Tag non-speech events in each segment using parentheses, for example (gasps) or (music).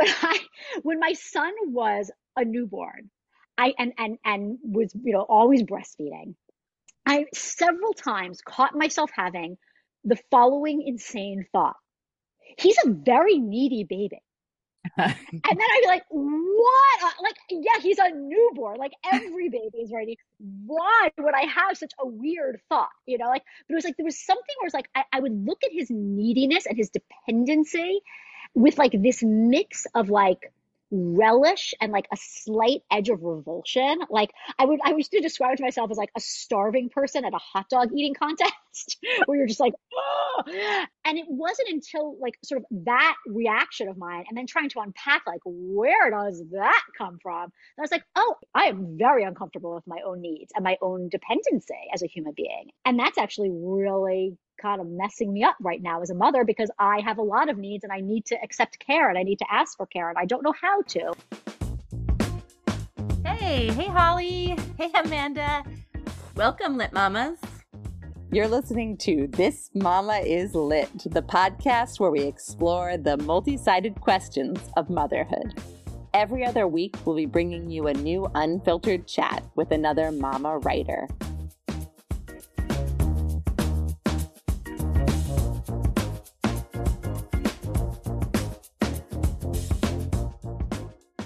when I when my son was a newborn, I and and and was you know always breastfeeding. I several times caught myself having the following insane thought. He's a very needy baby. (laughs) and then I'd be like, what? Uh, like, yeah, he's a newborn. Like every baby is ready. Why would I have such a weird thought? You know, like, but it was like, there was something where it's like, I, I would look at his neediness and his dependency with like this mix of like, relish and like a slight edge of revulsion. Like I would, I used to describe to myself as like a starving person at a hot dog eating contest (laughs) where you're just like, oh! and it wasn't until like sort of that reaction of mine and then trying to unpack like, where does that come from? And I was like, oh, I am very uncomfortable with my own needs and my own dependency as a human being. And that's actually really kind of messing me up right now as a mother because I have a lot of needs and I need to accept care and I need to ask for care and I don't know how to. Hey, hey, Holly. Hey, Amanda. Welcome, Lit Mamas. You're listening to This Mama is Lit, the podcast where we explore the multi sided questions of motherhood. Every other week, we'll be bringing you a new unfiltered chat with another mama writer.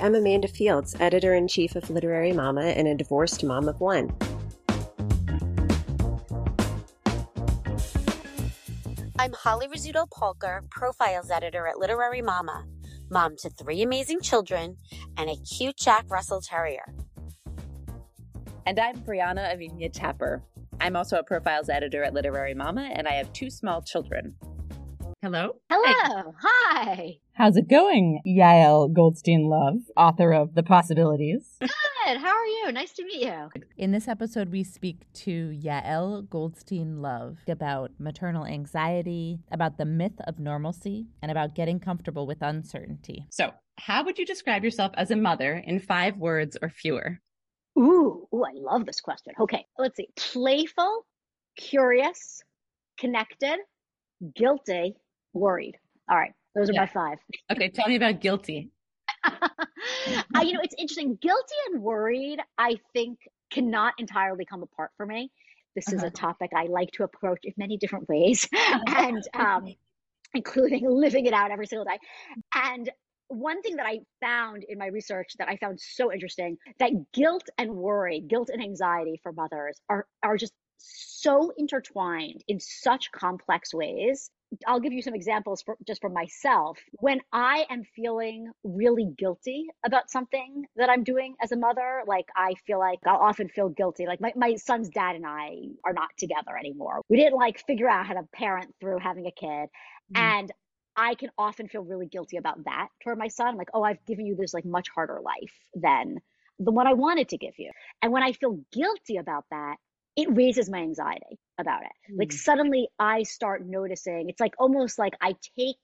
I'm Amanda Fields, editor in chief of Literary Mama and a divorced mom of one. I'm Holly Rizzuto Polker, profiles editor at Literary Mama, mom to three amazing children and a cute Jack Russell Terrier. And I'm Brianna Avinia Tapper. I'm also a profiles editor at Literary Mama, and I have two small children. Hello. Hello. Hi. How's it going, Yael Goldstein Love, author of The Possibilities? Good. How are you? Nice to meet you. In this episode, we speak to Yael Goldstein Love about maternal anxiety, about the myth of normalcy, and about getting comfortable with uncertainty. So, how would you describe yourself as a mother in five words or fewer? Ooh, ooh, I love this question. Okay, let's see. Playful, curious, connected, guilty, worried. All right. Those are yeah. my five. Okay, tell me about guilty. (laughs) uh, you know, it's interesting. Guilty and worried, I think, cannot entirely come apart for me. This uh-huh. is a uh-huh. topic I like to approach in many different ways, (laughs) and um, including living it out every single day. And one thing that I found in my research that I found so interesting that guilt and worry, guilt and anxiety for mothers are are just so intertwined in such complex ways I'll give you some examples for, just for myself. When I am feeling really guilty about something that I'm doing as a mother, like I feel like I'll often feel guilty. Like my, my son's dad and I are not together anymore. We didn't like figure out how to parent through having a kid. Mm-hmm. And I can often feel really guilty about that toward my son. Like, oh, I've given you this like much harder life than the one I wanted to give you. And when I feel guilty about that, it raises my anxiety about it. Mm. Like suddenly I start noticing, it's like almost like I take,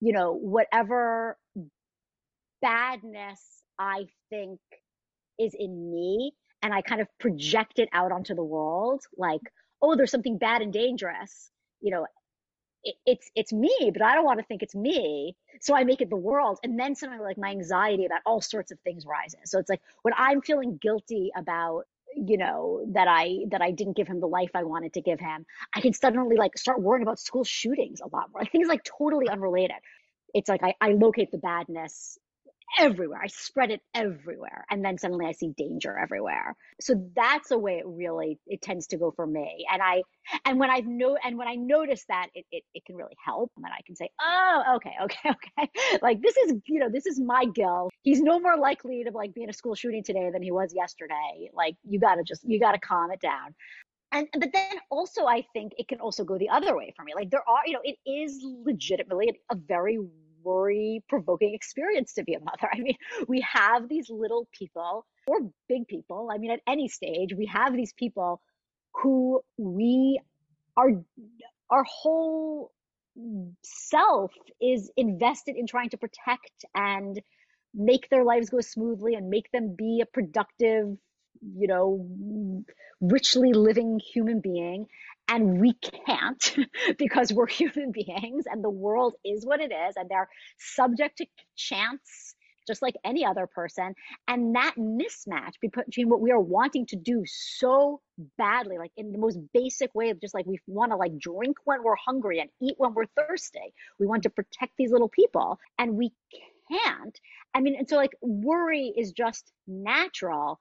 you know, whatever badness I think is in me and I kind of project it out onto the world like, oh, there's something bad and dangerous, you know, it, it's it's me, but I don't want to think it's me. So I make it the world. And then suddenly like my anxiety about all sorts of things rises. So it's like when I'm feeling guilty about you know that i that i didn't give him the life i wanted to give him i can suddenly like start worrying about school shootings a lot more. Like things like totally unrelated. It's like I, I locate the badness everywhere. I spread it everywhere and then suddenly i see danger everywhere. So that's the way it really it tends to go for me. And i and when i've no and when i notice that it, it, it can really help. And i can say oh okay okay (laughs) okay. Like this is you know this is my guilt. He's no more likely to like be in a school shooting today than he was yesterday. Like you gotta just you gotta calm it down. And but then also i think it can also go the other way for me. Like there are you know it is legitimately a very worry provoking experience to be a mother. (laughs) I mean, we have these little people or big people. I mean, at any stage, we have these people who we are, our whole self is invested in trying to protect and make their lives go smoothly and make them be a productive, you know, richly living human being. And we can't (laughs) because we're human beings and the world is what it is and they're subject to chance just like any other person. And that mismatch between what we are wanting to do so badly like in the most basic way of just like we want to like drink when we're hungry and eat when we're thirsty. We want to protect these little people and we can't. I mean and so like worry is just natural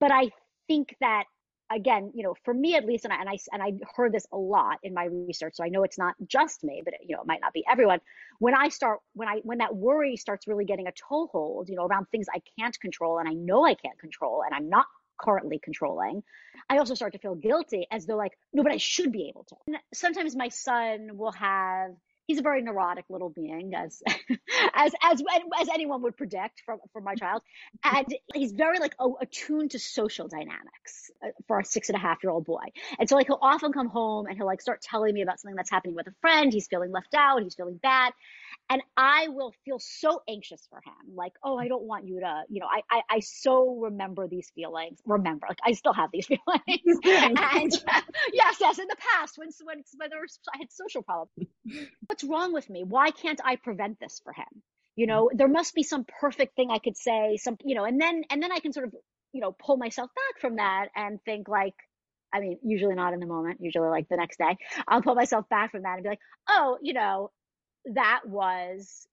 but i think that again, you know, for me at least, and I, and I and I heard this a lot in my research, so I know it's not just me, but it, you know, it might not be everyone. When I start, when I when that worry starts really getting a toehold, you know, around things I can't control, and I know I can't control, and I'm not currently controlling, I also start to feel guilty as though like, no, but I should be able to. And sometimes my son will have he's a very neurotic little being as (laughs) as as as anyone would predict from from my child and he's very like oh, attuned to social dynamics uh, for a six and a half year old boy and so like he'll often come home and he'll like start telling me about something that's happening with a friend he's feeling left out he's feeling bad and I will feel so anxious for him. Like, oh, I don't want you to, you know, I, I, I so remember these feelings. Remember, like I still have these (laughs) feelings. (laughs) and yes, yes, in the past when when when there was I had social problems. What's wrong with me? Why can't I prevent this for him? You know, mm. there must be some perfect thing I could say. Some, you know, and then and then I can sort of, you know, pull myself back from that and think like, I mean, usually not in the moment, usually like the next day. I'll pull myself back from that and be like, oh, you know, that was,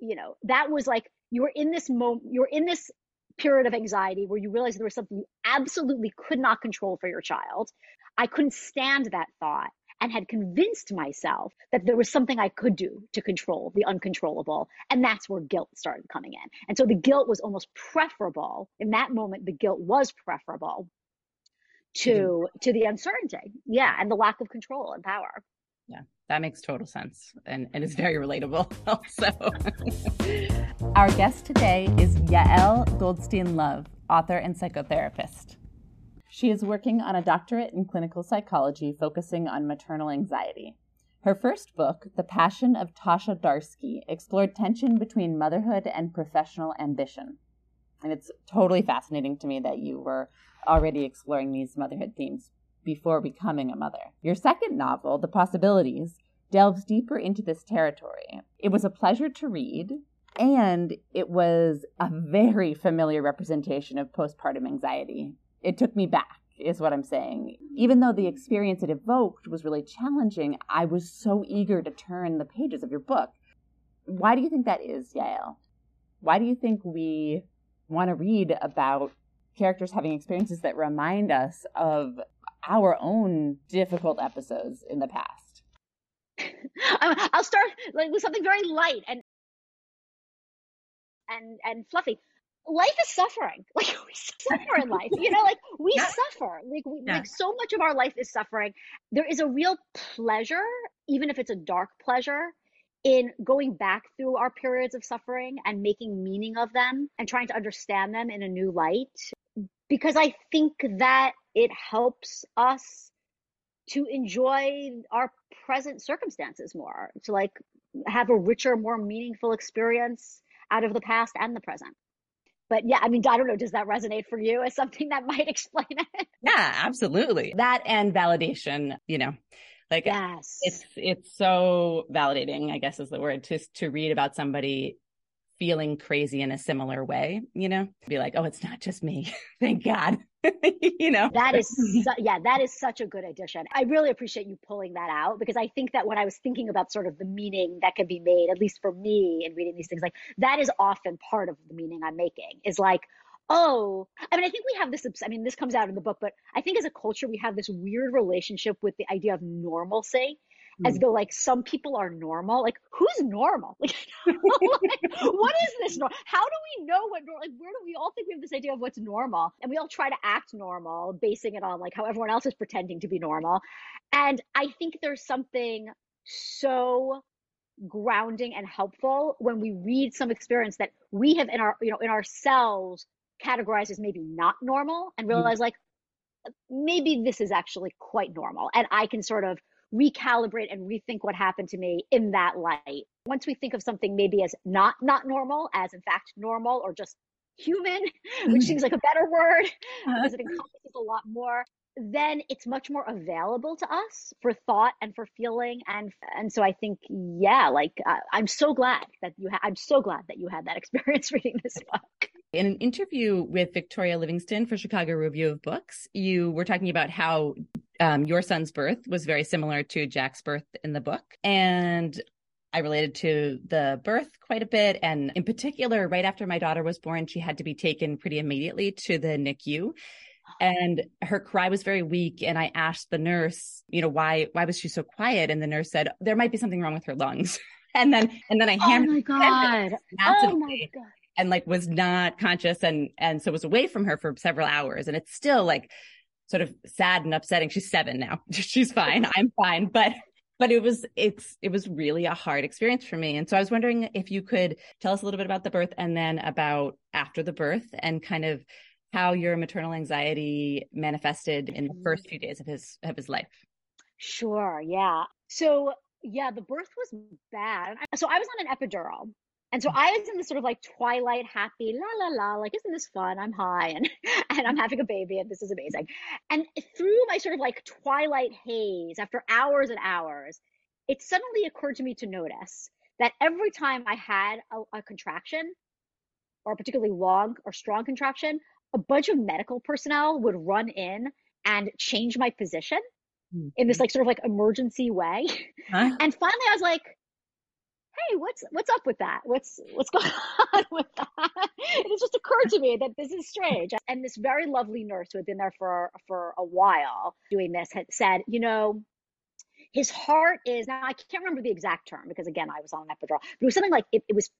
you know, that was like you were in this moment, you were in this period of anxiety where you realized there was something you absolutely could not control for your child. I couldn't stand that thought and had convinced myself that there was something I could do to control the uncontrollable. And that's where guilt started coming in. And so the guilt was almost preferable. In that moment, the guilt was preferable to to the uncertainty. Yeah. And the lack of control and power. Yeah, that makes total sense and, and is very relatable (laughs) also. Our guest today is Yael Goldstein Love, author and psychotherapist. She is working on a doctorate in clinical psychology focusing on maternal anxiety. Her first book, The Passion of Tasha Darsky, explored tension between motherhood and professional ambition. And it's totally fascinating to me that you were already exploring these motherhood themes before becoming a mother. Your second novel, The Possibilities, delves deeper into this territory. It was a pleasure to read, and it was a very familiar representation of postpartum anxiety. It took me back, is what I'm saying. Even though the experience it evoked was really challenging, I was so eager to turn the pages of your book. Why do you think that is, Yael? Why do you think we want to read about characters having experiences that remind us of our own difficult episodes in the past. (laughs) I'll start like with something very light and and and fluffy. Life is suffering. (laughs) Like we suffer in life, you know. Like we yeah. suffer. Like we, yeah. like so much of our life is suffering. There is a real pleasure, even if it's a dark pleasure, in going back through our periods of suffering and making meaning of them and trying to understand them in a new light because I think that it helps us to enjoy our present circumstances more, to like have a richer, more meaningful experience out of the past and the present. But yeah, I mean, I don't know. Does that resonate for you as something that might (laughs) explain it? Yeah, absolutely. That and validation, you know, like yes. it's, it's so validating, I guess is the word to, to read about somebody feeling crazy in a similar way, you know, be like, oh, it's not just me. (laughs) Thank God. (laughs) you know, that is, su- yeah, that is such a good addition. I really appreciate you pulling that out because I think that when I was thinking about sort of the meaning that can be made, at least for me in reading these things, like that is often part of the meaning I'm making is like, oh, I mean, I think we have this, I mean, this comes out in the book, but I think as a culture, we have this weird relationship with the idea of normalcy as hmm. though like some people are normal. Like who's normal? Like, (laughs) like what is this normal? How do we know what normal? Like where do we all think we have this idea of what's normal, and we all try to act normal, basing it on like how everyone else is pretending to be normal. And I think there's something so grounding and helpful when we read some experience that we have in our you know in ourselves categorized as maybe not normal and hmm. realize like maybe this is actually quite normal and i can sort of recalibrate and rethink what happened to me in that light. Once we think of something maybe as not not normal, as in fact normal or just human, (laughs) which seems like a better word because it encompasses a lot more, then it's much more available to us for thought and for feeling. And and so i think yeah like uh, i'm so glad that you ha- i'm so glad that you had that (laughs) experience reading this book. In an interview with victoria livingston for chicago review of books you were talking about how um, your son's birth was very similar to jack's birth in the book. And I related to the birth quite a bit. And in particular, right after my daughter was born, she had to be taken pretty immediately to the NICU and her cry was very weak. And i asked the nurse you know why why was she so quiet? And the nurse said there might be something wrong with her lungs. (laughs) And then and then i hammered oh my god. oh my god. and like was not conscious. And and so was away from her for several hours. And it's still like sort of sad and upsetting she's seven now (laughs) she's fine i'm fine but but it was it's it was really a hard experience for me and so i was wondering if you could tell us a little bit about the birth and then about after the birth and kind of how your maternal anxiety manifested in the first few days of his of his life. Sure, yeah. So, yeah, the birth was bad. So, I was on an epidural. And so I was in this sort of like twilight happy, la la la, like, isn't this fun? I'm high and (laughs) and I'm having a baby and this is amazing. And through my sort of like twilight haze, after hours and hours, it suddenly occurred to me to notice that every time I had a, a contraction, or a particularly long or strong contraction, a bunch of medical personnel would run in and change my position mm-hmm. in this mm-hmm. like sort of like emergency way. Huh? (laughs) And finally I was like, hey, what's what's up with that? What's what's going (laughs) on with that? it just occurred to me that this is strange. And this very lovely nurse who had been there for for a while doing this had said, you know, his heart is now I can't remember the exact term because again I was on an epidural, but it was something like it, it was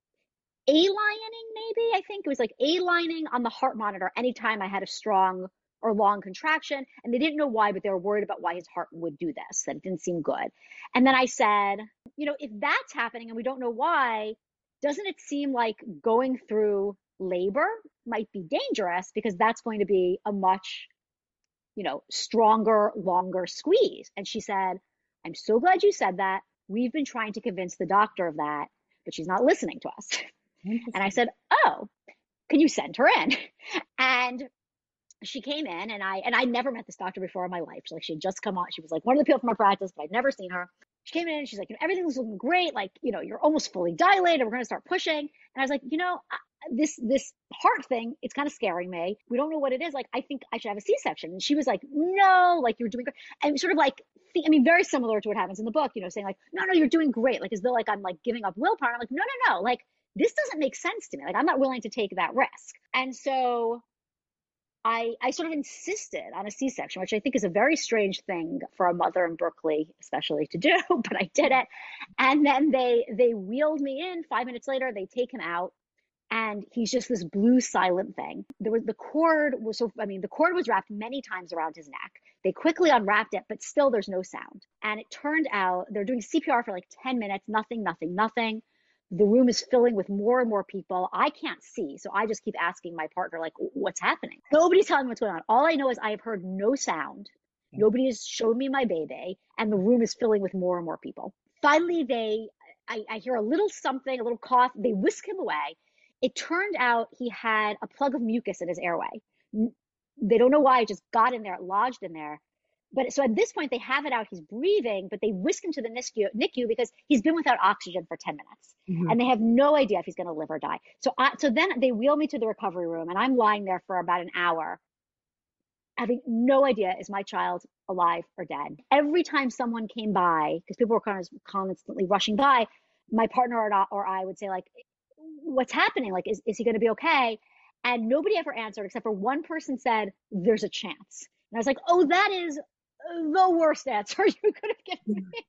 a-lining maybe i think it was like a-lining on the heart monitor anytime i had a strong or long contraction and they didn't know why but they were worried about why his heart would do this that it didn't seem good. And then i said you know if that's happening and we don't know why doesn't it seem like going through labor might be dangerous because that's going to be a much you know stronger longer squeeze? And she said i'm so glad you said that. We've been trying to convince the doctor of that but she's not listening to us. (laughs) And I said, "Oh, can you send her in?" (laughs) And she came in and I and I never met this doctor before in my life. She like she had just come on. She was like one of the people from my practice, but I'd never seen her. She came in and she's like, you know, everything's looking great. Like, you know, you're almost fully dilated. We're going to start pushing. And I was like, you know, this this heart thing, it's kind of scaring me. We don't know what it is. Like, I think I should have a C-section. And she was like, no, like you're doing great. And sort of like, I mean, very similar to what happens in the book, you know, saying like, no, no, you're doing great. Like as though like I'm like giving up willpower. I'm like, no, no, no. Like this doesn't make sense to me. Like I'm not willing to take that risk. And so I I sort of insisted on a C-section, which I think is a very strange thing for a mother in Berkeley, especially to do, (laughs) but I did it. And then they they wheeled me in. Five minutes later, they take him out, and he's just this blue silent thing. There was the cord was so I mean the cord was wrapped many times around his neck. They quickly unwrapped it, but still there's no sound. And it turned out they're doing CPR for like 10 minutes, nothing, nothing, nothing the room is filling with more and more people. I can't see. So I just keep asking my partner, like, what's happening? Nobody's telling me what's going on. All I know is I have heard no sound. Mm. Nobody has showed me my baby, and the room is filling with more and more people. Finally, they, I, I hear a little something, a little cough. They whisk him away. It turned out he had a plug of mucus in his airway. They don't know why. It just got in there, it lodged in there. But so at this point, they have it out. He's breathing, but they whisk him to the NICU, NICU because he's been without oxygen for 10 minutes mm-hmm. and they have no idea if he's going to live or die. So, I, so then they wheel me to the recovery room and I'm lying there for about an hour, having no idea is my child alive or dead. Every time someone came by, because people were kind of constantly rushing by, my partner or, or I would say like, what's happening? Like, is, is he going to be okay? And nobody ever answered except for one person said, there's a chance. And I was like, oh, that is the worst answer (laughs) you could have given me.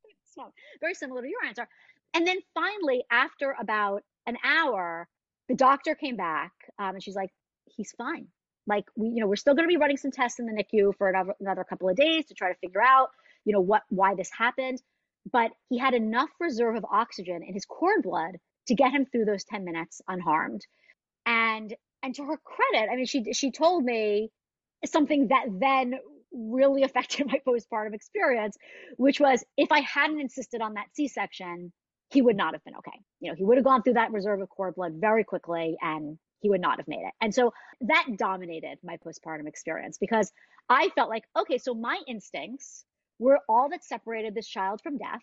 Very similar to your answer. And then finally, after about an hour, the doctor came back um, and she's like, he's fine. Like we, you know, we're still going to be running some tests in the NICU for another, another couple of days to try to figure out, you know, what why this happened. But he had enough reserve of oxygen in his cord blood to get him through those 10 minutes unharmed. And and to her credit, I mean, she she told me something that then really (laughs) affected my postpartum experience, which was if I hadn't insisted on that C section, he would not have been okay. You know, he would have gone through that reserve of cord blood very quickly and he would not have made it. And so that dominated my postpartum experience because I felt like, okay, so my instincts were all that separated this child from death.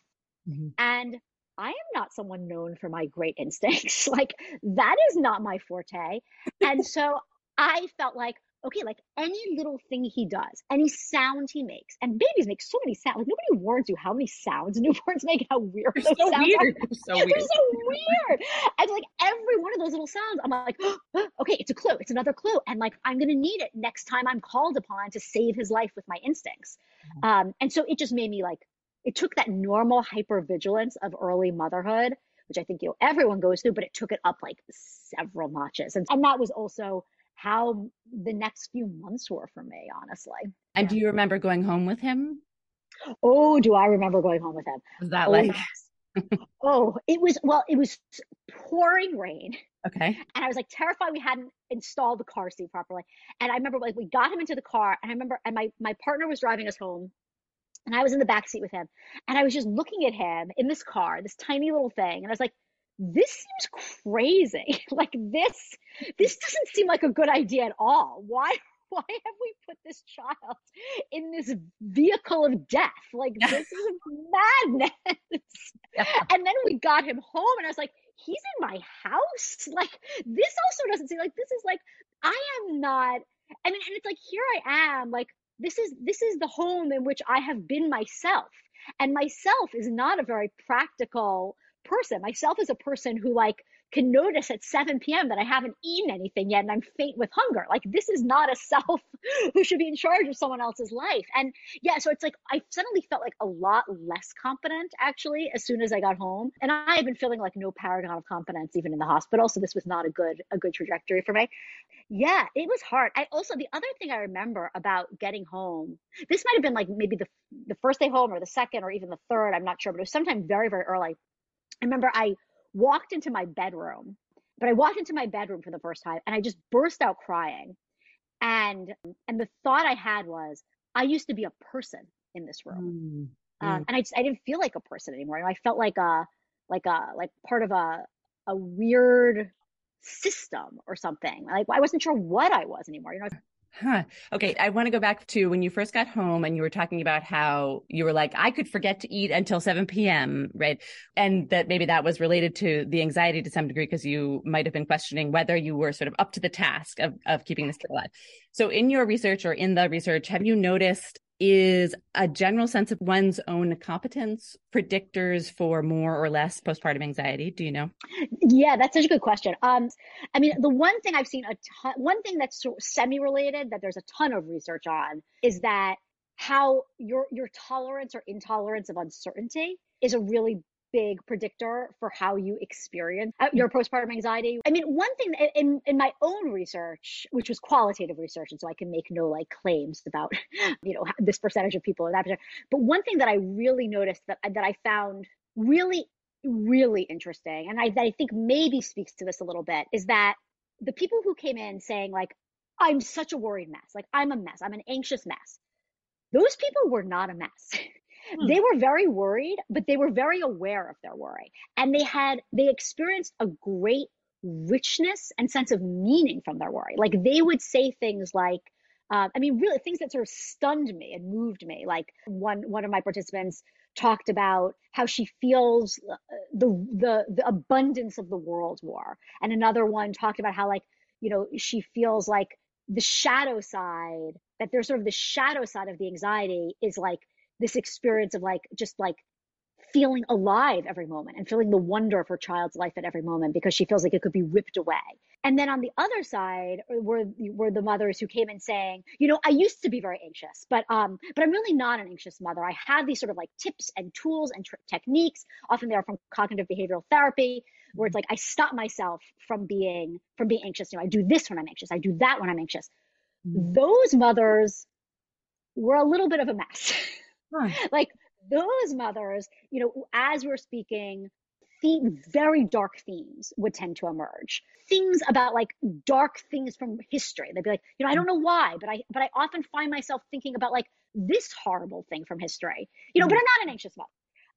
Mm-hmm. And I am not someone known for my great (laughs) instincts. like that is not my forte. And so I felt like, okay, like any little thing he does, any sound he makes, and babies make so many sounds. Like nobody warns you how many sounds (laughs) newborns make, how weird they're those so sounds weird. are. So weird. They're so weird. and like every one of those little sounds, I'm like, oh, (gasps) okay, it's a clue. It's another clue. And like I'm gonna need it next time I'm called upon to save his life with my instincts. Mm-hmm. Um, and so it just made me like it took that normal hypervigilance of early motherhood, which I think you know everyone goes through, but it took it up like several notches. And and that was also how the next few months were for me, honestly. And do you remember going home with him? Oh, do I remember going home with him? Was that oh, like? oh, it was, well, it was pouring rain. Okay. And I was like terrified we hadn't installed the car seat properly. And I remember like we got him into the car and I remember, and my, my partner was driving us home and I was in the back seat with him and I was just looking at him in this car, this tiny little thing. And I was like, this seems crazy. (laughs) like this, this doesn't seem like a good idea at all. Why, (laughs) why have we put this child in this vehicle of death? Like this is madness. Yeah. And then we got him home and I was like, he's in my house. Like this also doesn't seem like this is like, I am not, I mean, and it's like, here I am, like, this is, this is the home in which I have been myself. And myself is not a very practical person. Myself as a person who like can notice at 7 p.m. that I haven't eaten anything yet and I'm faint with hunger. Like this is not a (laughs) self who should be in charge of someone else's life. And yeah, so it's like I suddenly felt like a lot less competent actually as soon as I got home. And I have been feeling like no paragon of competence even in the hospital. So this was not a good a good trajectory for me. Yeah, it was hard. I also the other thing I remember about getting home, this might have been like maybe the the first day home or the second or even the third, I'm not sure, but it was sometime very, very early. I remember I walked into my bedroom, but I walked into my bedroom for the first time and I just burst out crying. And and the thought I had was, I used to be a person in this room, mm, um, and I just I didn't feel like a person anymore. You know, I felt like a like a like part of a a weird system or something. Like I wasn't sure what I was anymore. You know, Huh. Okay. I want to go back to when you first got home and you were talking about how you were like, I could forget to eat until 7 p.m. Right. And that maybe that was related to the anxiety to some degree because you might have been questioning whether you were sort of up to the task of, of keeping this kid alive. So in your research or in the research, have you noticed is a general sense of one's own competence predictors for more or less postpartum anxiety. Do you know? Yeah that's such a good question. Um i mean the one thing i've seen a ton one thing that's semi related that there's a ton of research on is that how your your tolerance or intolerance of uncertainty is a really big predictor for how you experience uh, your postpartum anxiety. I mean, one thing in, in my own research, which was qualitative research, and so I can make no like claims about, (laughs) you know, this percentage of people or that percentage. But one thing that I really noticed that that I found really, really interesting, and I, that I think maybe speaks to this a little bit, is that the people who came in saying like, I'm such a worried mess, like I'm a mess, I'm an anxious mess. Those people were not a mess. (laughs) Hmm. They were very worried, but they were very aware of their worry. And they had, they experienced a great richness and sense of meaning from their worry. Like they would say things like, uh, I mean, really things that sort of stunned me and moved me. Like one, one of my participants talked about how she feels uh, the, the, the abundance of the world war. And another one talked about how like, you know, she feels like the shadow side, that there's sort of the shadow side of the anxiety is like this experience of like just like feeling alive every moment and feeling the wonder of her child's life at every moment because she feels like it could be ripped away. And then on the other side were were the mothers who came in saying, you know, I used to be very anxious, but um, but I'm really not an anxious mother. I have these sort of like tips and tools and tr- techniques. Often they are from cognitive behavioral therapy, where it's like I stop myself from being from being anxious. You know, I do this when I'm anxious. I do that when I'm anxious. Mm-hmm. Those mothers were a little bit of a mess. (laughs) Huh. (laughs) like those mothers, you know, as we're speaking, theme, very dark themes would tend to emerge. Things about like dark things from history. They'd be like, you know, I don't know why, but I but I often find myself thinking about like this horrible thing from history. You know, but I'm not an anxious mother.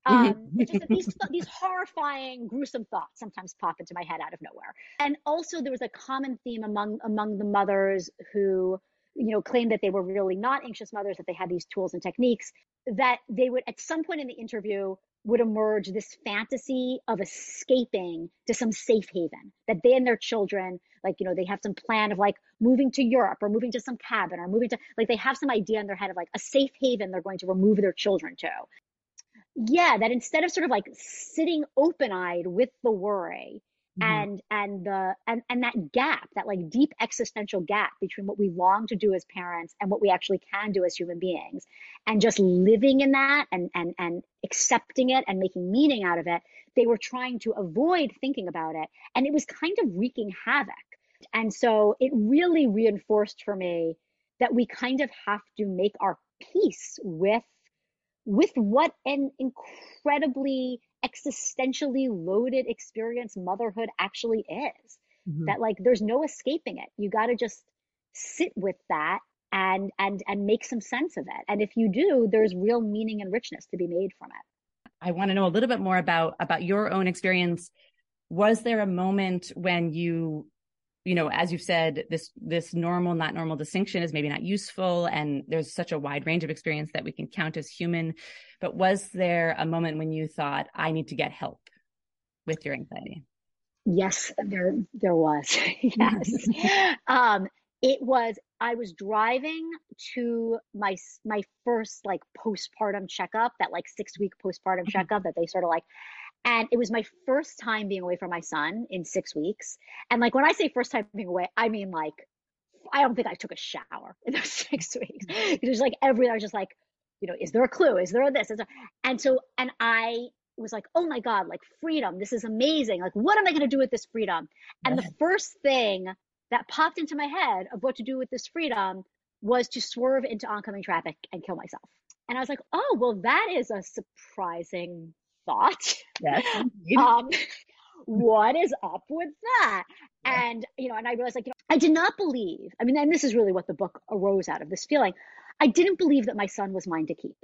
Um, (laughs) just these these horrifying, gruesome thoughts sometimes pop into my head out of nowhere. And also, there was a common theme among among the mothers who, you know, claimed that they were really not anxious mothers, that they had these tools and techniques. That they would, at some point in the interview, would emerge this fantasy of escaping to some safe haven that they and their children like you know they have some plan of like moving to europe or moving to some cabin or moving to like they have some idea in their head of like a safe haven they're going to remove their children to yeah that instead of sort of like sitting open-eyed with the worry. Mm-hmm. and and the and and that gap that like deep existential gap between what we long to do as parents and what we actually can do as human beings and just living in that and and and accepting it and making meaning out of it they were trying to avoid thinking about it and it was kind of wreaking havoc. And so it really reinforced for me that we kind of have to make our peace with with what an incredibly existentially loaded experience motherhood actually is. Mm-hmm. That like there's no escaping it. You got to just sit with that and and and make some sense of it. And if you do, there's real meaning and richness to be made from it. I want to know a little bit more about about your own experience. Was there a moment when you you know, as you've said, this this normal, not normal distinction is maybe not useful, and there's such a wide range of experience that we can count as human. But was there a moment when you thought, I need to get help with your anxiety? Yes, there there was. (laughs) yes. (laughs) um, it was I was driving to my my first like postpartum checkup, that like six week postpartum mm-hmm. checkup that they sort of like and it was my first time being away from my son in six weeks. And like when I say first time being away, I mean like I don't think I took a shower in those (laughs) six weeks. Mm-hmm. It was like every I was just like, you know, is there a clue? Is there a this? Is there... And so and I was like, oh my God, like freedom. This is amazing. Like, what am I gonna do with this freedom? And the first thing that popped into my head of what to do with this freedom was to swerve into oncoming traffic and kill myself. And I was like, oh, well, that is a surprising thought. Yes. (laughs) um, what is up with that? (laughs) Yeah. And, you know, and I realized like, you know, I did not believe, I mean, and this is really what the book arose out of this feeling. I didn't believe that my son was mine to keep.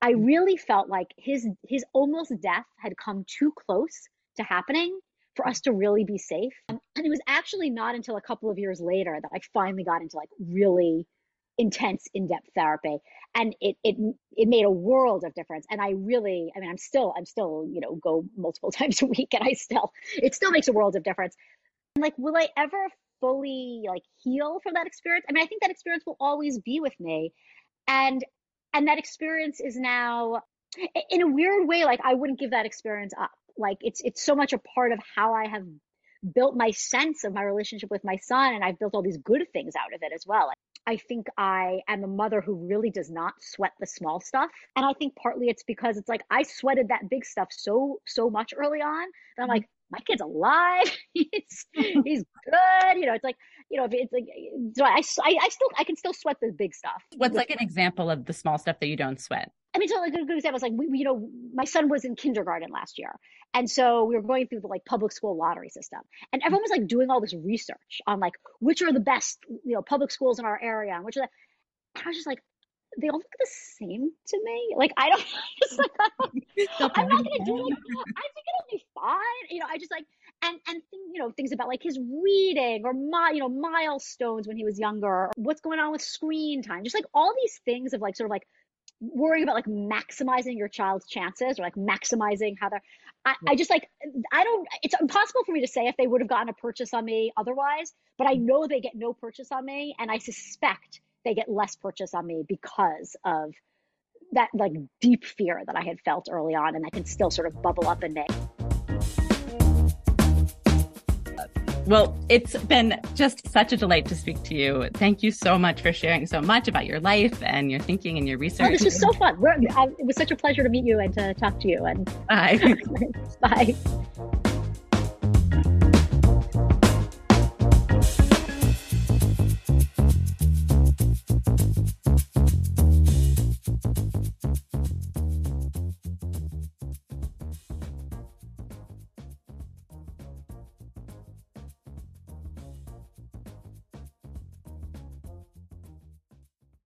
I mm. really felt like his his almost death had come too close to happening for us to really be safe. And it was actually not until a couple of years later that I finally got into like really intense in-depth therapy. And it it it made a world of difference. And i really i mean i'm still i'm still you know go multiple (laughs) times a week and i still it still makes a world of difference. And like will i ever fully like heal from that experience? I mean i think that experience will always be with me. And and that experience is now in a weird way like i wouldn't give that experience up. Like it's it's so much a part of how i have built my sense of my relationship with my son and i've built all these good things out of it as well I think I am a mother who really does not sweat the small stuff. And I think partly it's because it's like I sweated that big stuff so, so much early on that I'm mm-hmm. like, my kid's alive. (laughs) he's, (laughs) he's good. You know, it's like, you know, it's like, so I, I, I still, I can still sweat the big stuff. What's like an example of the small stuff that you don't sweat? I mean, so like a good example is like, we, you know, my son was in kindergarten last year. And so we were going through the like public school lottery system and mm-hmm. everyone was like doing all this research on like, which are the best, you know, public schools in our area and which are the, and I was just like, they all look the same to me. Like I don't, (laughs) just like, (laughs) I am not gonna do like, I think it'll be fine. You know, I just like, and and you know things about like his reading or my you know milestones when he was younger, or what's going on with screen time, just like all these things of like sort of like worrying about like maximizing your child's chances or like maximizing how they're I, I, just like I don't it's impossible for me to say if they would have gotten a purchase on me otherwise, but I mm. know they get no purchase on me and I suspect they get less purchase on me because of that like deep fear that I had felt early on and that can still sort of bubble up in me. Well, it's been just such a delight to speak to you. Thank you so much for sharing so much about your life and your thinking and your oh, research. Oh, this was so fun. We're, uh, it was such a pleasure to meet you and to talk to you. And bye. (laughs) bye.